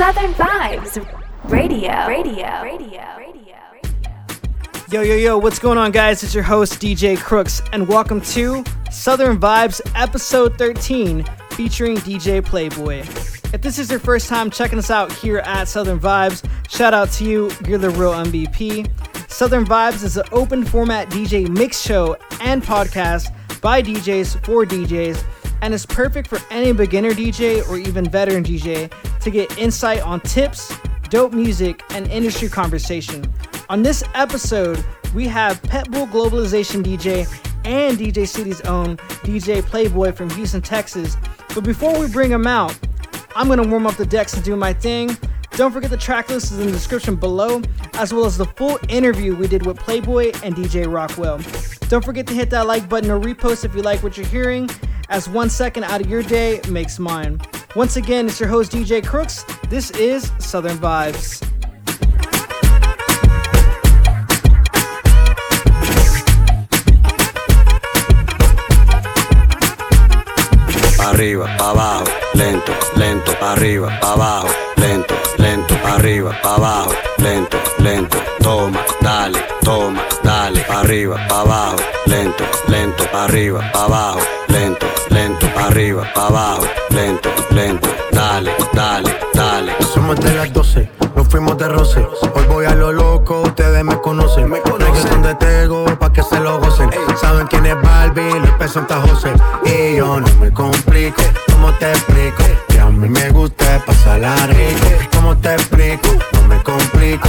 Southern Vibes Radio. Radio. Radio. Radio. Radio. Yo, yo, yo, what's going on, guys? It's your host, DJ Crooks, and welcome to Southern Vibes Episode 13 featuring DJ Playboy. If this is your first time checking us out here at Southern Vibes, shout out to you, you're the real MVP. Southern Vibes is an open format DJ mix show and podcast by DJs for DJs and is perfect for any beginner DJ or even veteran DJ to get insight on tips, dope music, and industry conversation. On this episode, we have Pitbull Globalization DJ and DJ City's own DJ Playboy from Houston, Texas. But before we bring him out, I'm gonna warm up the decks and do my thing. Don't forget the track list is in the description below, as well as the full interview we did with Playboy and DJ Rockwell. Don't forget to hit that like button or repost if you like what you're hearing, as one second out of your day makes mine. Once again, it's your host DJ Crooks. This is Southern Vibes. arriba, abajo, lento, lento, arriba, abajo, lento, lento, arriba, abajo, lento, lento, toma, dale, toma, dale, arriba, abajo, lento, lento, arriba, abajo, lento, lento, arriba, abajo, lento, lento, dale, dale, dale. Somos de las 12, nos fuimos de roce. Hoy voy a lo loco, ustedes me conocen. Me conocen de Tego, pa' que se lo gocen. Saben quién es Barbie, Luis Santa José. Y yo no me complico, ¿cómo te explico? Que a mí me gusta pasarla rico. ¿Cómo te explico? No me complico.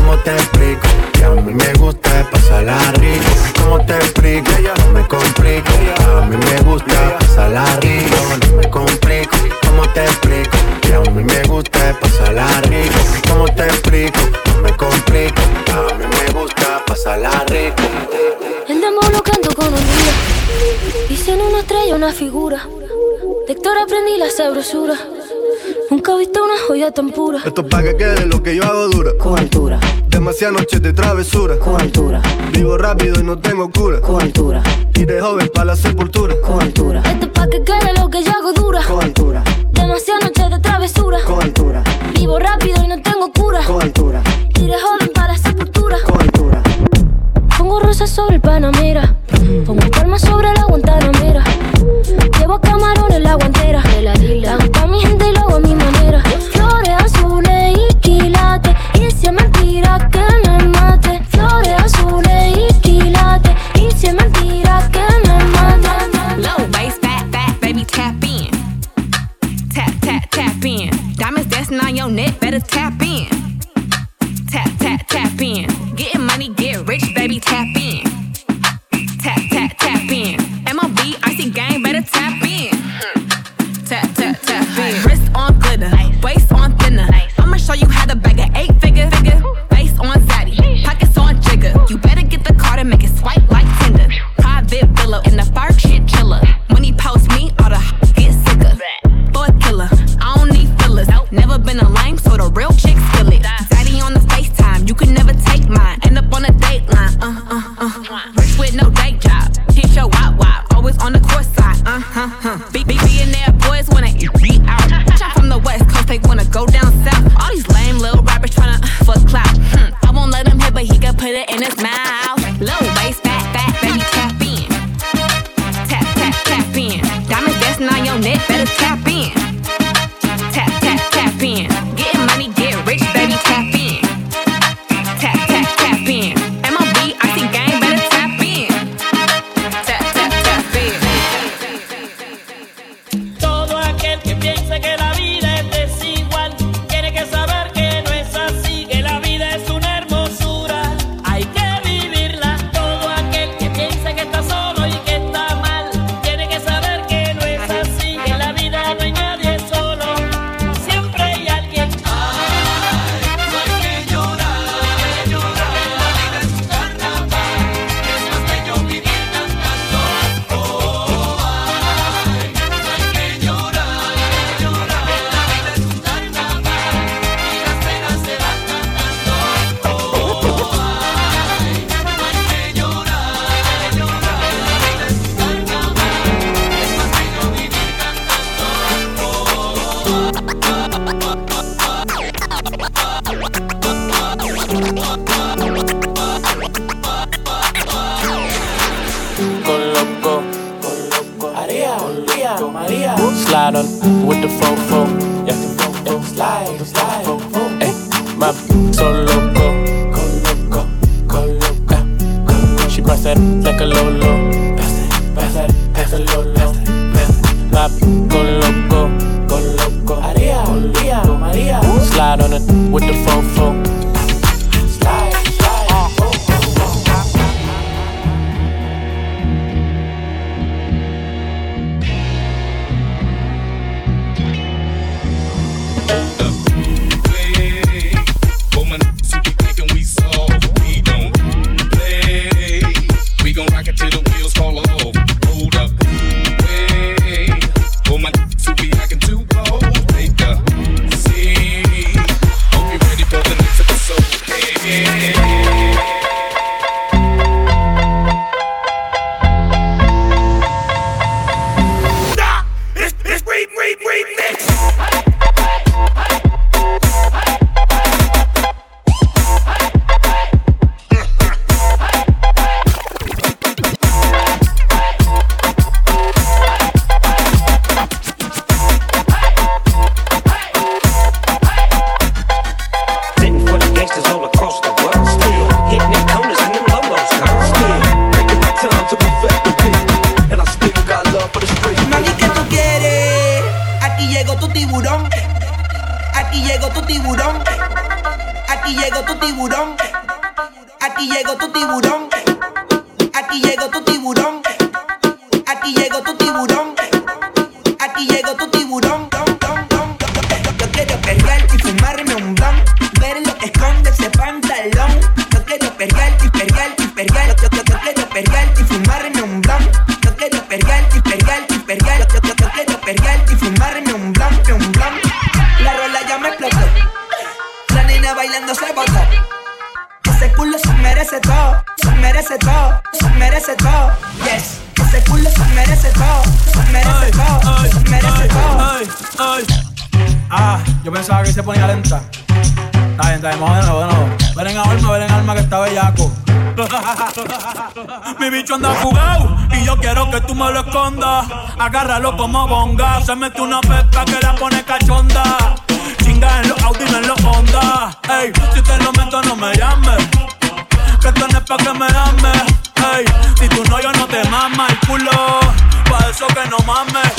¿cómo te explico? Que a mí me gusta pasarla rico. ¿Cómo te explico? No me complico. A mí me gusta pasarla rico. No me complico, ¿cómo te explico? Que a mí me gusta pasarla rico. ¿Cómo te explico? No me complico. A mí me gusta pasarla rico. El demo lo canto con un día. Hice en una estrella una figura. De Héctor aprendí la sabrosura. Nunca he visto una joya tan pura. Esto es pa' que quede lo que yo hago dura. con altura, Demasiadas noches de travesura. con altura, Vivo rápido y no tengo cura. con altura, Y de joven pa' la sepultura. con altura, Esto es pa' que quede lo que yo hago dura. con altura, Demasiadas noches de travesura. con altura, Vivo rápido y no tengo cura. con altura, Iré joven Pongo rosas sobre el Panamera. Pongo palmas sobre la Guantanamera. Llevo camarones la guantera. Hago pa' mi gente y lo hago a mi manera. Flores azules y quilates. Y si es mentira que me mate. Flores azules y quilates. Y si es mentira que me mate. Low waist, fat, fat, baby, tap in. Tap, tap, tap in. Diamonds dancing on your neck, better tap in. On it with the fofo. Ah, yo pensaba que se ponía lenta. Está bien, está bien, vamos de. Ven en alma, ven en alma que está bellaco. Mi bicho anda jugado y yo quiero que tú me lo escondas. Agárralo como bonga. Se mete una pesca que la pone cachonda. Chinga en los Audi, en los Honda. Ey, si te lo meto, no me llames. Que esto no es pa' que me ames. Ey, si tú no, no te mama el culo. Pa' eso que no mames.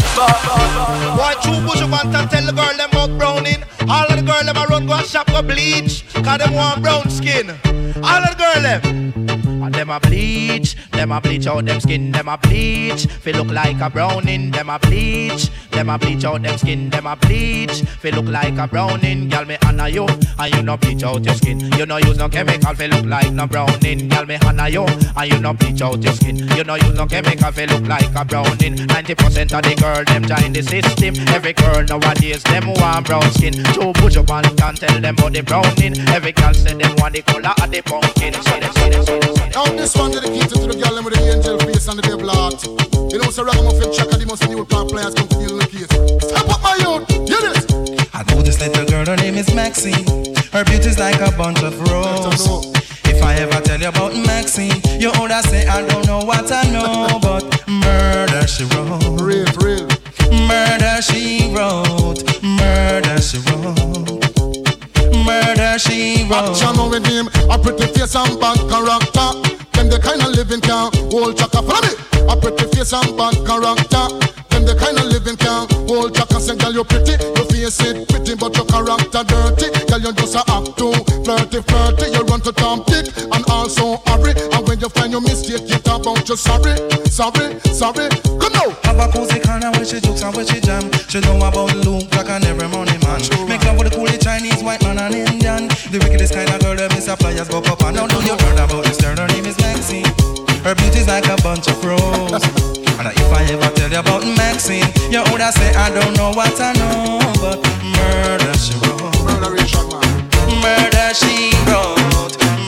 Boy, true push up and tell the girl them about browning. All of the girl them a run go and shop for bleach. Cause them want brown skin. All of the girl them. And them a bleach, them a bleach out them skin, them a bleach. Feel look like a browning, them a bleach. Them a bleach out them skin, them a bleach. Feel look like a browning, girl me honor you, and you no bleach out your skin. You no use no chemical, feel look like no browning, girl me honor you, and you no bleach out your skin. You no use no chemical, feel look like a browning. 90% of the girl them join the system. Every girl nowadays them want brown skin. Two push up and can tell them about the browning. Every girl say them want the color of the pumpkin. See them, see them, see them. Now this one dedicated to the girl with the angel face and the devil heart. You know, so Ragamuffin checker, the most new pop players come to deal in the case. Step up my youth, hear this. I know this little girl, her name is Maxine. Her beauty's like a bunch of roses. If I ever tell you about Maxine, you would say I don't know what I know, but murder she wrote. Real, real. Murder she wrote. Murder she wrote murder she wrote. Action with him, a pretty face and bad character. Them the kind of living can hold chaka. Follow me. A pretty face and bad character. Them the kind of living can hold chaka. Say, girl, you're pretty, your face it pretty, but your character dirty. Girl, you just a act too flirty, flirty. You run to Tom Dick and also hurry. And when you find your mistake, you talk about you sorry, sorry, sorry. Come now. Have a cozy corner where she jokes and where she jam. She know about Luke like an every money man. Make love with the coolest Chinese, white man and Indian. The wickedest kind of girl that miss flyers buck up and now know you heard about this girl. Her name is Maxine. Her beauty's like a bunch of roses. And if I ever tell you about Maxine, you would say I don't know what I know, but murder she wrote. Murder she wrote.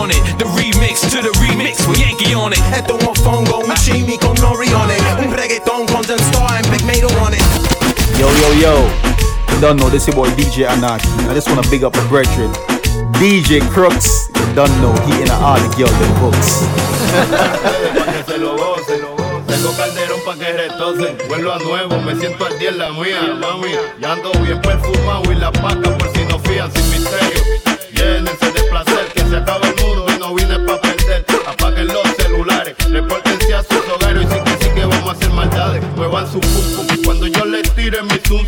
on it. The remix to the remix with Yankee on it. Esto es un fongo, un chimi con Nori on it. Un reggaeton con Jen Star and Big Mato on it. Yo, yo, yo. You don't know this is boy DJ Anaki. I just wanna big up a brethren. DJ Crooks, you don't know he and all the girl them hooks. Que. Vuelvo a nuevo, me siento al día en la mía, mami. Ando bien perfumado y la paca por si no fían sin misterio. Llénense de placer que se acaba Apaguen los celulares, repórtense a sus hogares y sí que sí que vamos a hacer maldades. Muevan su pum cuando yo les tire mi zum.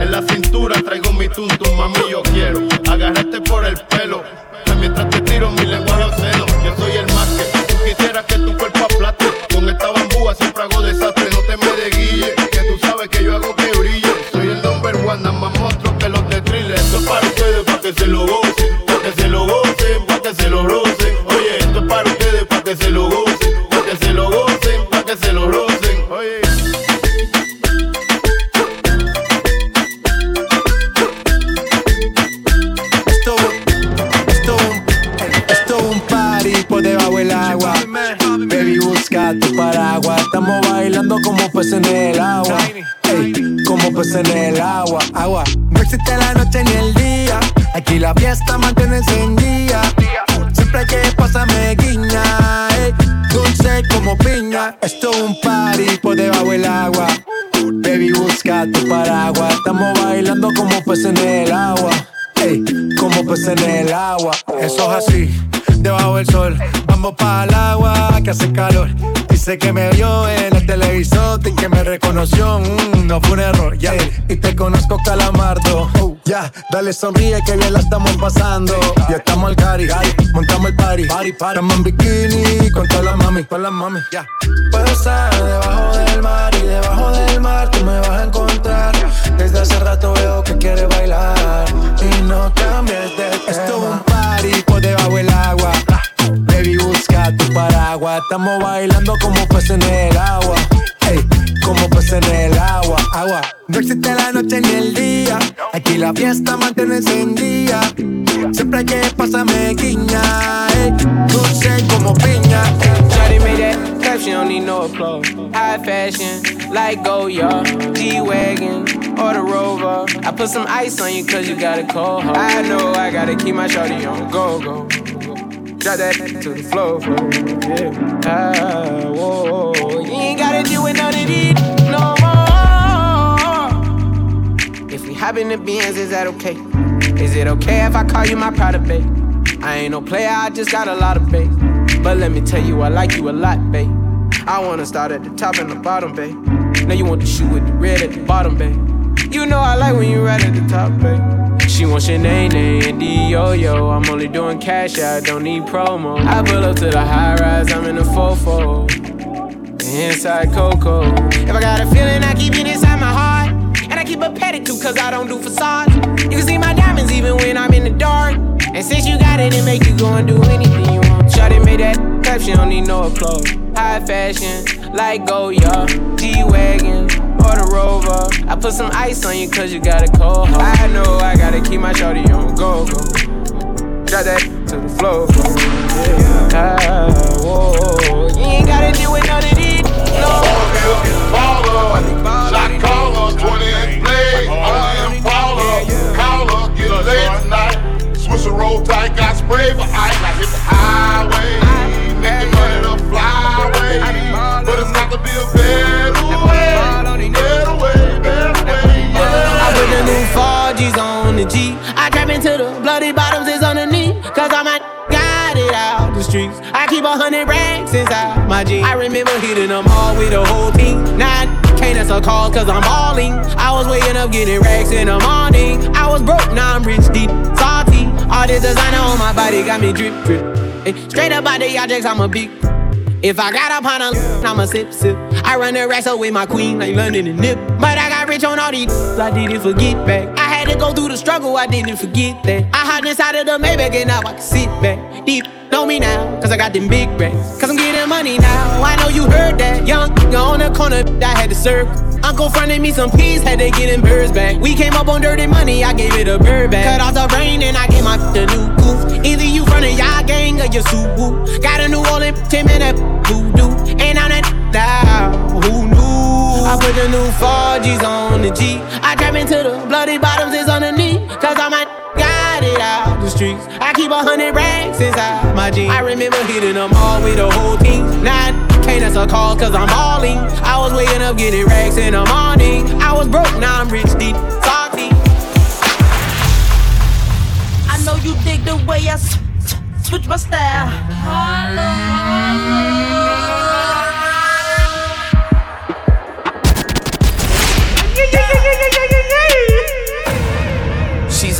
En la cintura traigo mi tuntum, mami yo quiero agarrarte por el pelo. Mientras te tiro mi lenguaje obsceno, yo soy el más que tú quisieras que tu cuerpo aplaste. Con esta bambúa siempre hago desastre, no te me de guille, que tú sabes que yo hago que brille. Soy el number one, más monstruo que los de thriller. Esto es para ustedes, para que se lo gocen, Dice que me vio en el televisor y que me reconoció. mm, no fue un error, ya. Y te conozco, calamardo. Oh, ya, dale sonríe que bien la estamos pasando. Ya estamos al cari, montamos el party. party, Estamos en bikini con todas las mami, con las mami. Ya. Puedo estar debajo del mar y debajo del mar tú me vas a encontrar. Desde hace rato veo que quieres bailar y no cambies de tema. Esto es un party por debajo del paraguas. Estamos bailando como peces en el agua. Ey, como peces en el agua. Agua. No existe la noche ni el día. Aquí la fiesta mantiene encendida. Siempre que pasa me guiña. Ey, dulce como piña. Shawty made that clap, she don't need no clothes. High fashion, like Goya, G-Wagon, or the Rover. I put some ice on you cause you got a cold heart. I know I gotta keep my shawty on go, go. Drop that to the floor, yeah. Ah, whoa, you ain't gotta deal with none of these no more. If we hop in the Benz, is that okay? Is it okay if I call you my pride babe? I ain't no player, I just got a lot of babe. But let me tell you, I like you a lot, babe. I wanna start at the top and the bottom, babe. Now you want the shoe with the red at the bottom, babe. You know I like when you're right at the top, babe. She wants your name, and D-Yo-Yo. I'm only doing cash, I don't need promo. I pull up to the high rise, I'm in the fofo. Inside Coco. If I got a feeling, I keep it inside my heart. And I keep a pedicure, cause I don't do facades. You can see my diamonds even when I'm in the dark. And since you got it, it make you go and do anything you want. Shawty made that clap, she don't need no clothes. High fashion, like Goyard, G-Wagon, or the Rover. I put some ice on you cause you got a cold heart. I know I gotta keep my shawty on go, go. Drop that to the floor, floor. Yeah. Ah, whoa. You ain't gotta deal with none of these. No. Shot caller, 20 inch blade, only Impala. Caller, get a late tonight. Swiss a roll tight, got spray for ice. I hit the highway, make the money to fly away. But it's got to be a better way, streets. I keep a hundred racks inside my jeans. I remember hitting them all with a whole team. I can't answer calls cause I'm balling. I was waking up getting racks in the morning. I was broke, now I'm rich, deep, salty. All this designer on my body got me drip, drip. Straight up out the objects, I'm a big. If I got up on a, I'ma sip, sip. I run the racks up with my queen like London and Nip. But I got rich on all these, I didn't forget back. I had to go through the struggle, I didn't forget that. I hopped inside of the Maybach and now I can sit back. Deep, know me now, cause I got them big racks. Cause I'm getting money now, I know you heard that. Young, nigga on the corner, I had to serve. Uncle fronted me some peas, had to get them birds back. We came up on dirty money, I gave it a bird back. Cut off the rain and I gave my the new goof. Either you the y'all gang or you Subaru. Got a new Orleans, Tim and that voodoo. And I'm that now, who knew? I put the new 4Gs on the G. I trap into the bloody bottoms is on the knee. Cause all my got it out the streets. I keep a hundred racks inside my jeans. I remember hitting them all with the whole team. Now can't answer calls cause I'm balling. I was waking up getting racks in the morning. I was broke, now I'm rich deep. Salty. I know you dig the way I switch my style.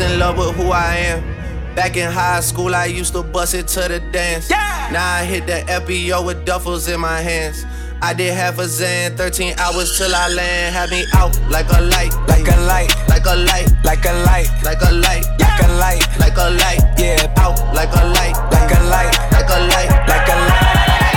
In love with who I am. Back in high school, I used to bust it to the dance. Now I hit the FBO with duffels in my hands. I did half a Xan, 13 hours till I land. Had me out like a light, like a light, like a light, like a light, like a light, like a light, like a light. Yeah, out like a light, like a light, like a light, like a light.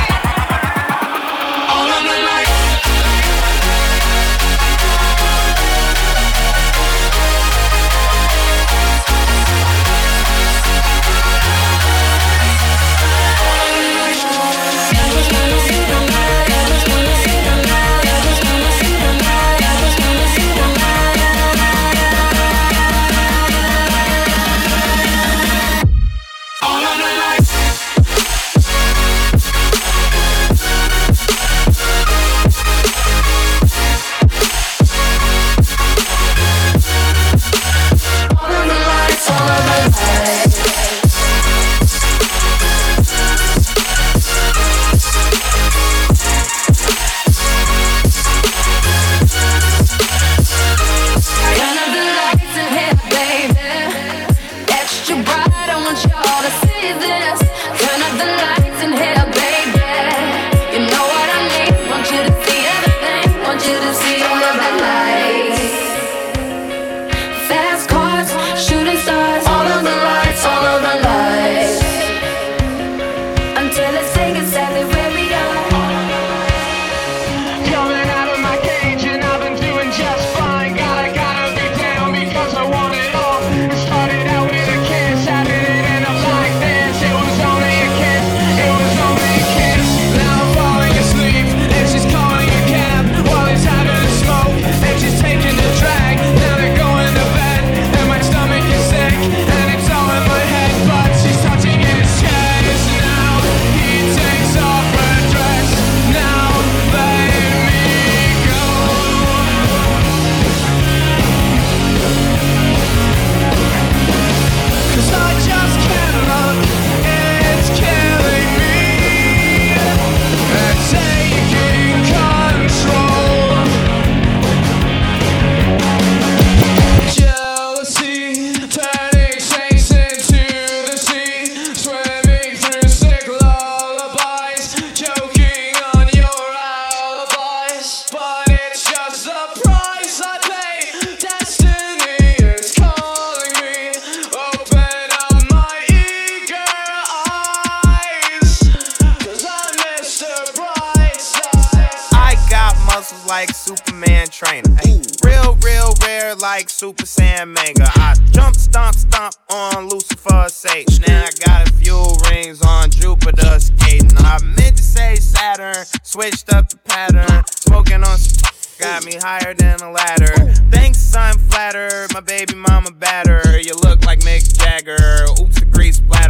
Muscles like Superman trainer. Ay, real, real rare like Super Saiyan manga. I jump, stomp, stomp on Lucifer's sage. Now I got a few rings on Jupiter skating. I meant to say Saturn, switched up the pattern. Smoking on got me higher than a ladder. Thanks, I'm flatter. My baby mama batter. You look like Mick Jagger. Oops, the grease splatter.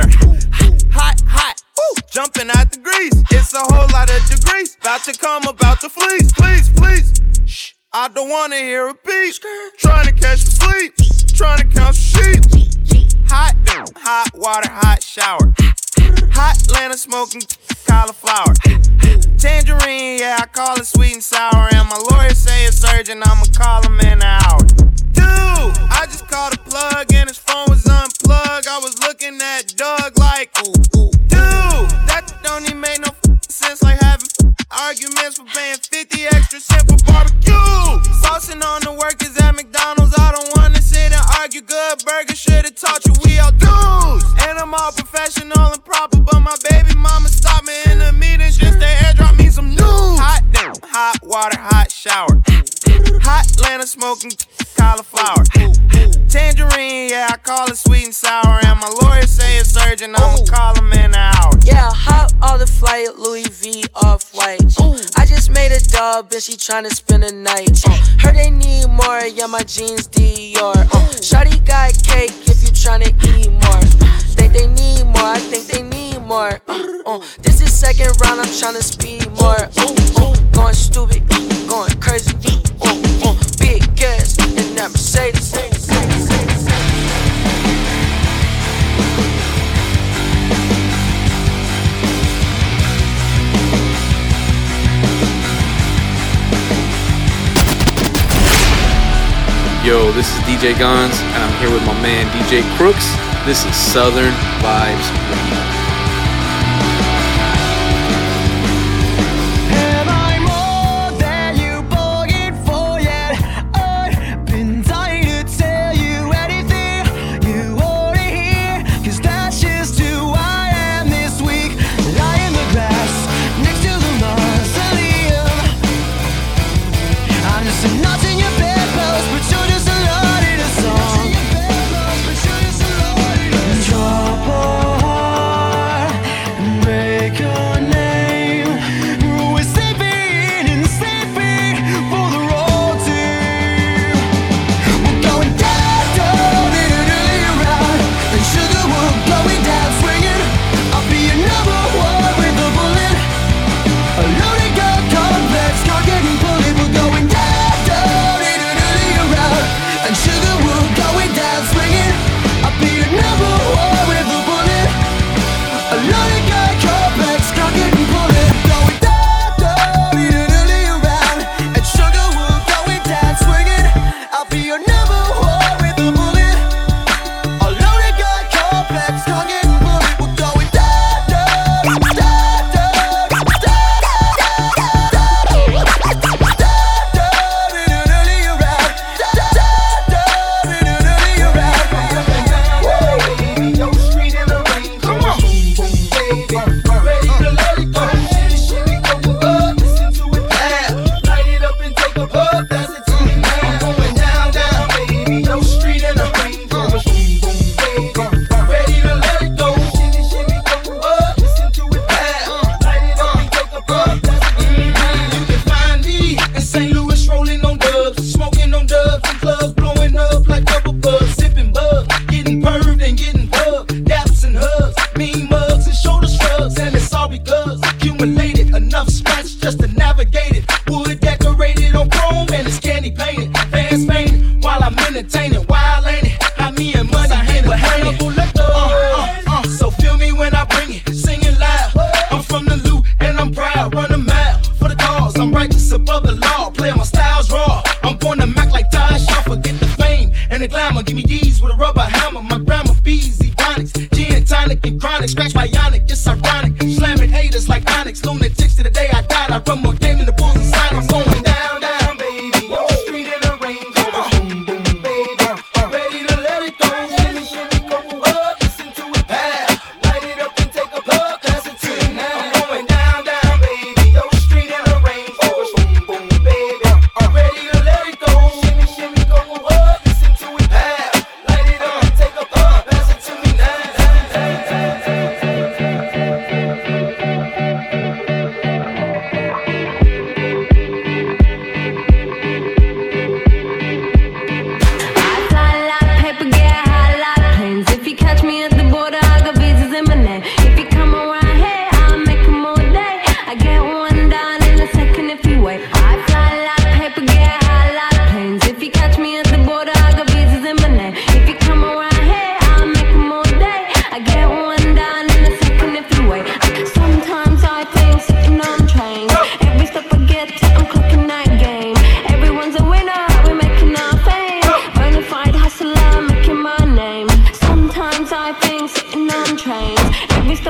Hot, hot. Ooh, jumping out the grease. It's a whole lot of degrees. About to come, about to fleece. Please, please. Shh. I don't wanna hear a beat. Trying to catch some sleep. Trying to count some sheep. Hot, hot water, hot shower. Hot Atlanta smoking cauliflower. Tangerine, yeah, I call it sweet and sour. And my lawyer say it's urgent, I'ma call him in an hour. Dude, I just called a plug and his phone was unplugged. I was looking at Doug like, ooh, ooh. That don't even make no sense. Like having arguments for paying 50 extra cent for barbecue. Saucing on the workers at McDonald's. I don't wanna sit and argue. Good burger should've taught you we all dudes. And I'm all professional and proper, but my baby mama stopped me in the meeting just to airdrop me some news. Hot, damn, hot water, hot shower. Hot Atlanta smoking cauliflower. Tangerine, yeah, I call it sweet and sour. And my lawyer say it's urgent, I'ma call him in an hour. Yeah, hop all the flight, Louis V off white. I just made a dub, and she tryna spend a night. Uh, her they need more, yeah, my jeans Dior. Uh, Shawty got cake if you tryna eat more. Think they need more, I think they need more. Uh, uh. This is second round, I'm tryna speed more. Uh, uh. Going stupid, going crazy Yo, this is DJ Gons, and I'm here with my man DJ Crooks. This is Southern Vibes Radio.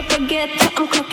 forget that I'm cooking.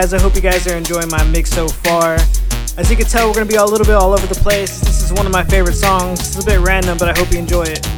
Guys? I hope you guys are enjoying my mix so far. As you can tell, we're gonna be a little bit all over the place. This is one of my favorite songs. It's a bit random, but I hope you enjoy it.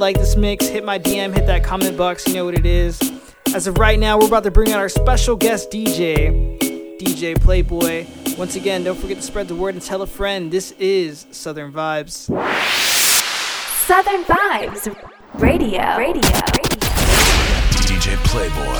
Like this mix. Hit my DM, hit that comment box, you know what it is. As of right now, we're about to bring out our special guest DJ, DJ Playboy. Once again, don't forget to spread the word and tell a friend. This is Southern Vibes. Southern Vibes Radio. Radio. Radio. DJ Playboy. Playboy.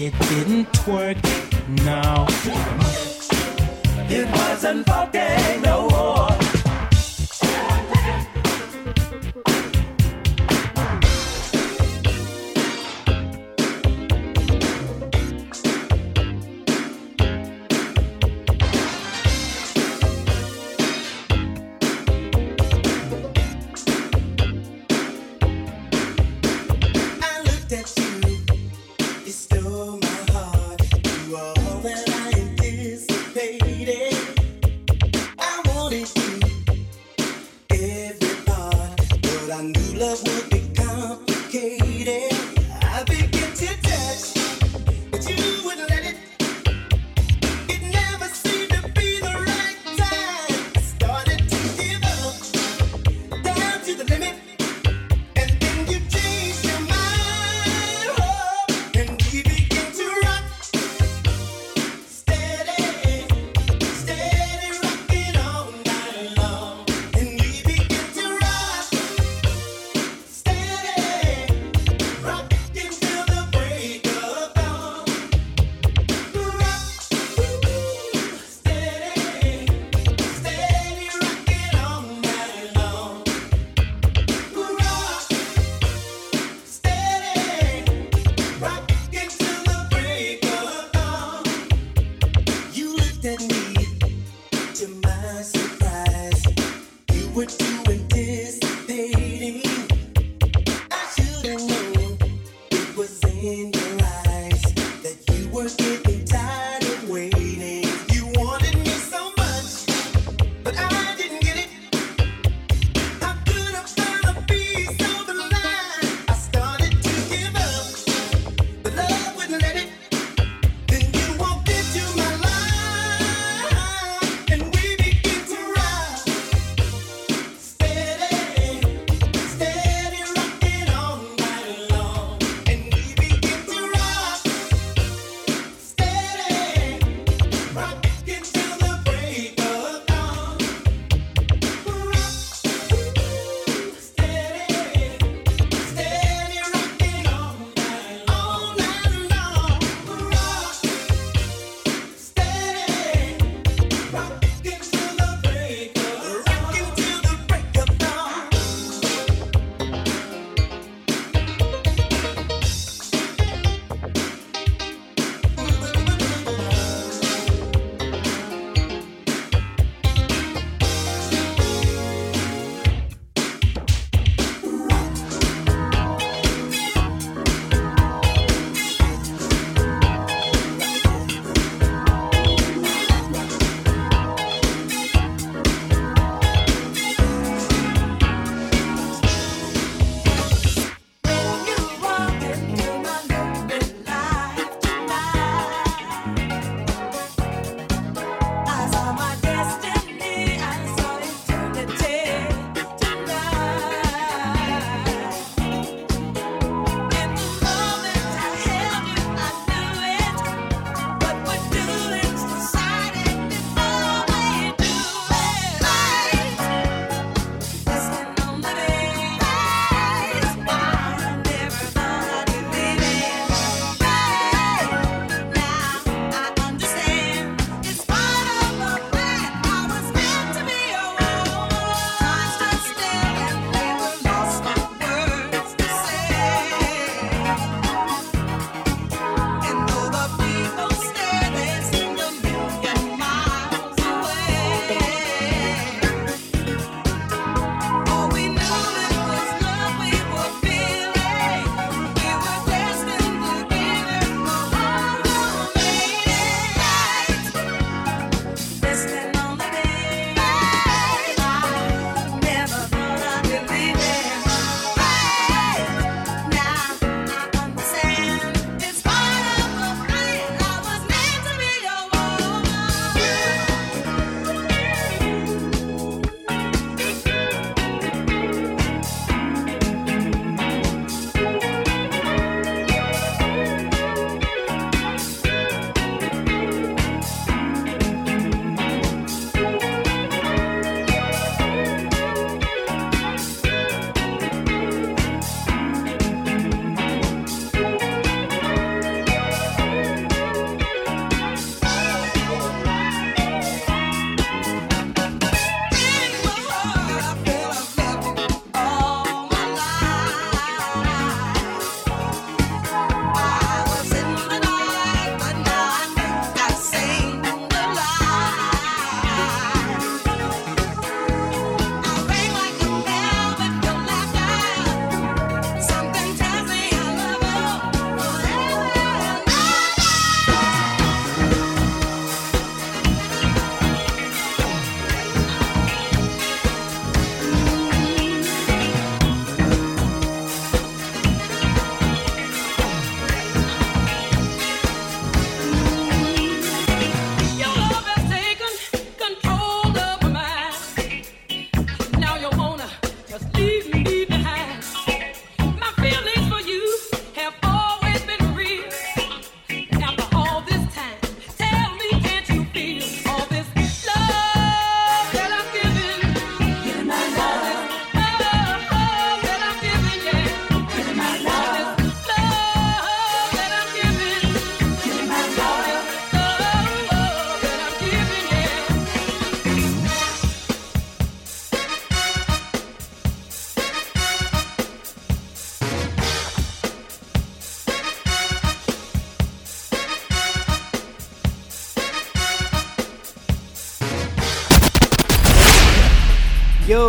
It didn't work, no. It wasn't fucking no more.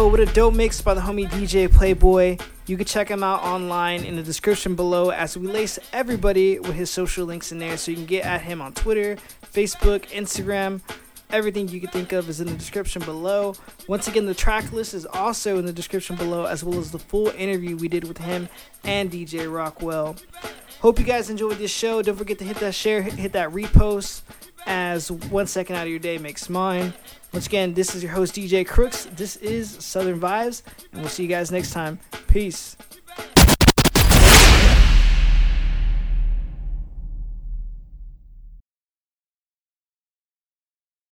What a dope mix by the homie DJ Playboy. You can check him out online in the description below as we lace everybody with his social links in there so you can get at him on Twitter, Facebook, Instagram. Everything you can think of is in the description below. Once again, the track list is also in the description below, as well as the full interview we did with him and DJ Rockwell. Hope you guys enjoyed this show. Don't forget to hit that share, hit that repost, as one second out of your day makes mine. Once again, this is your host, DJ Crooks. This is Southern Vibes, and we'll see you guys next time. Peace.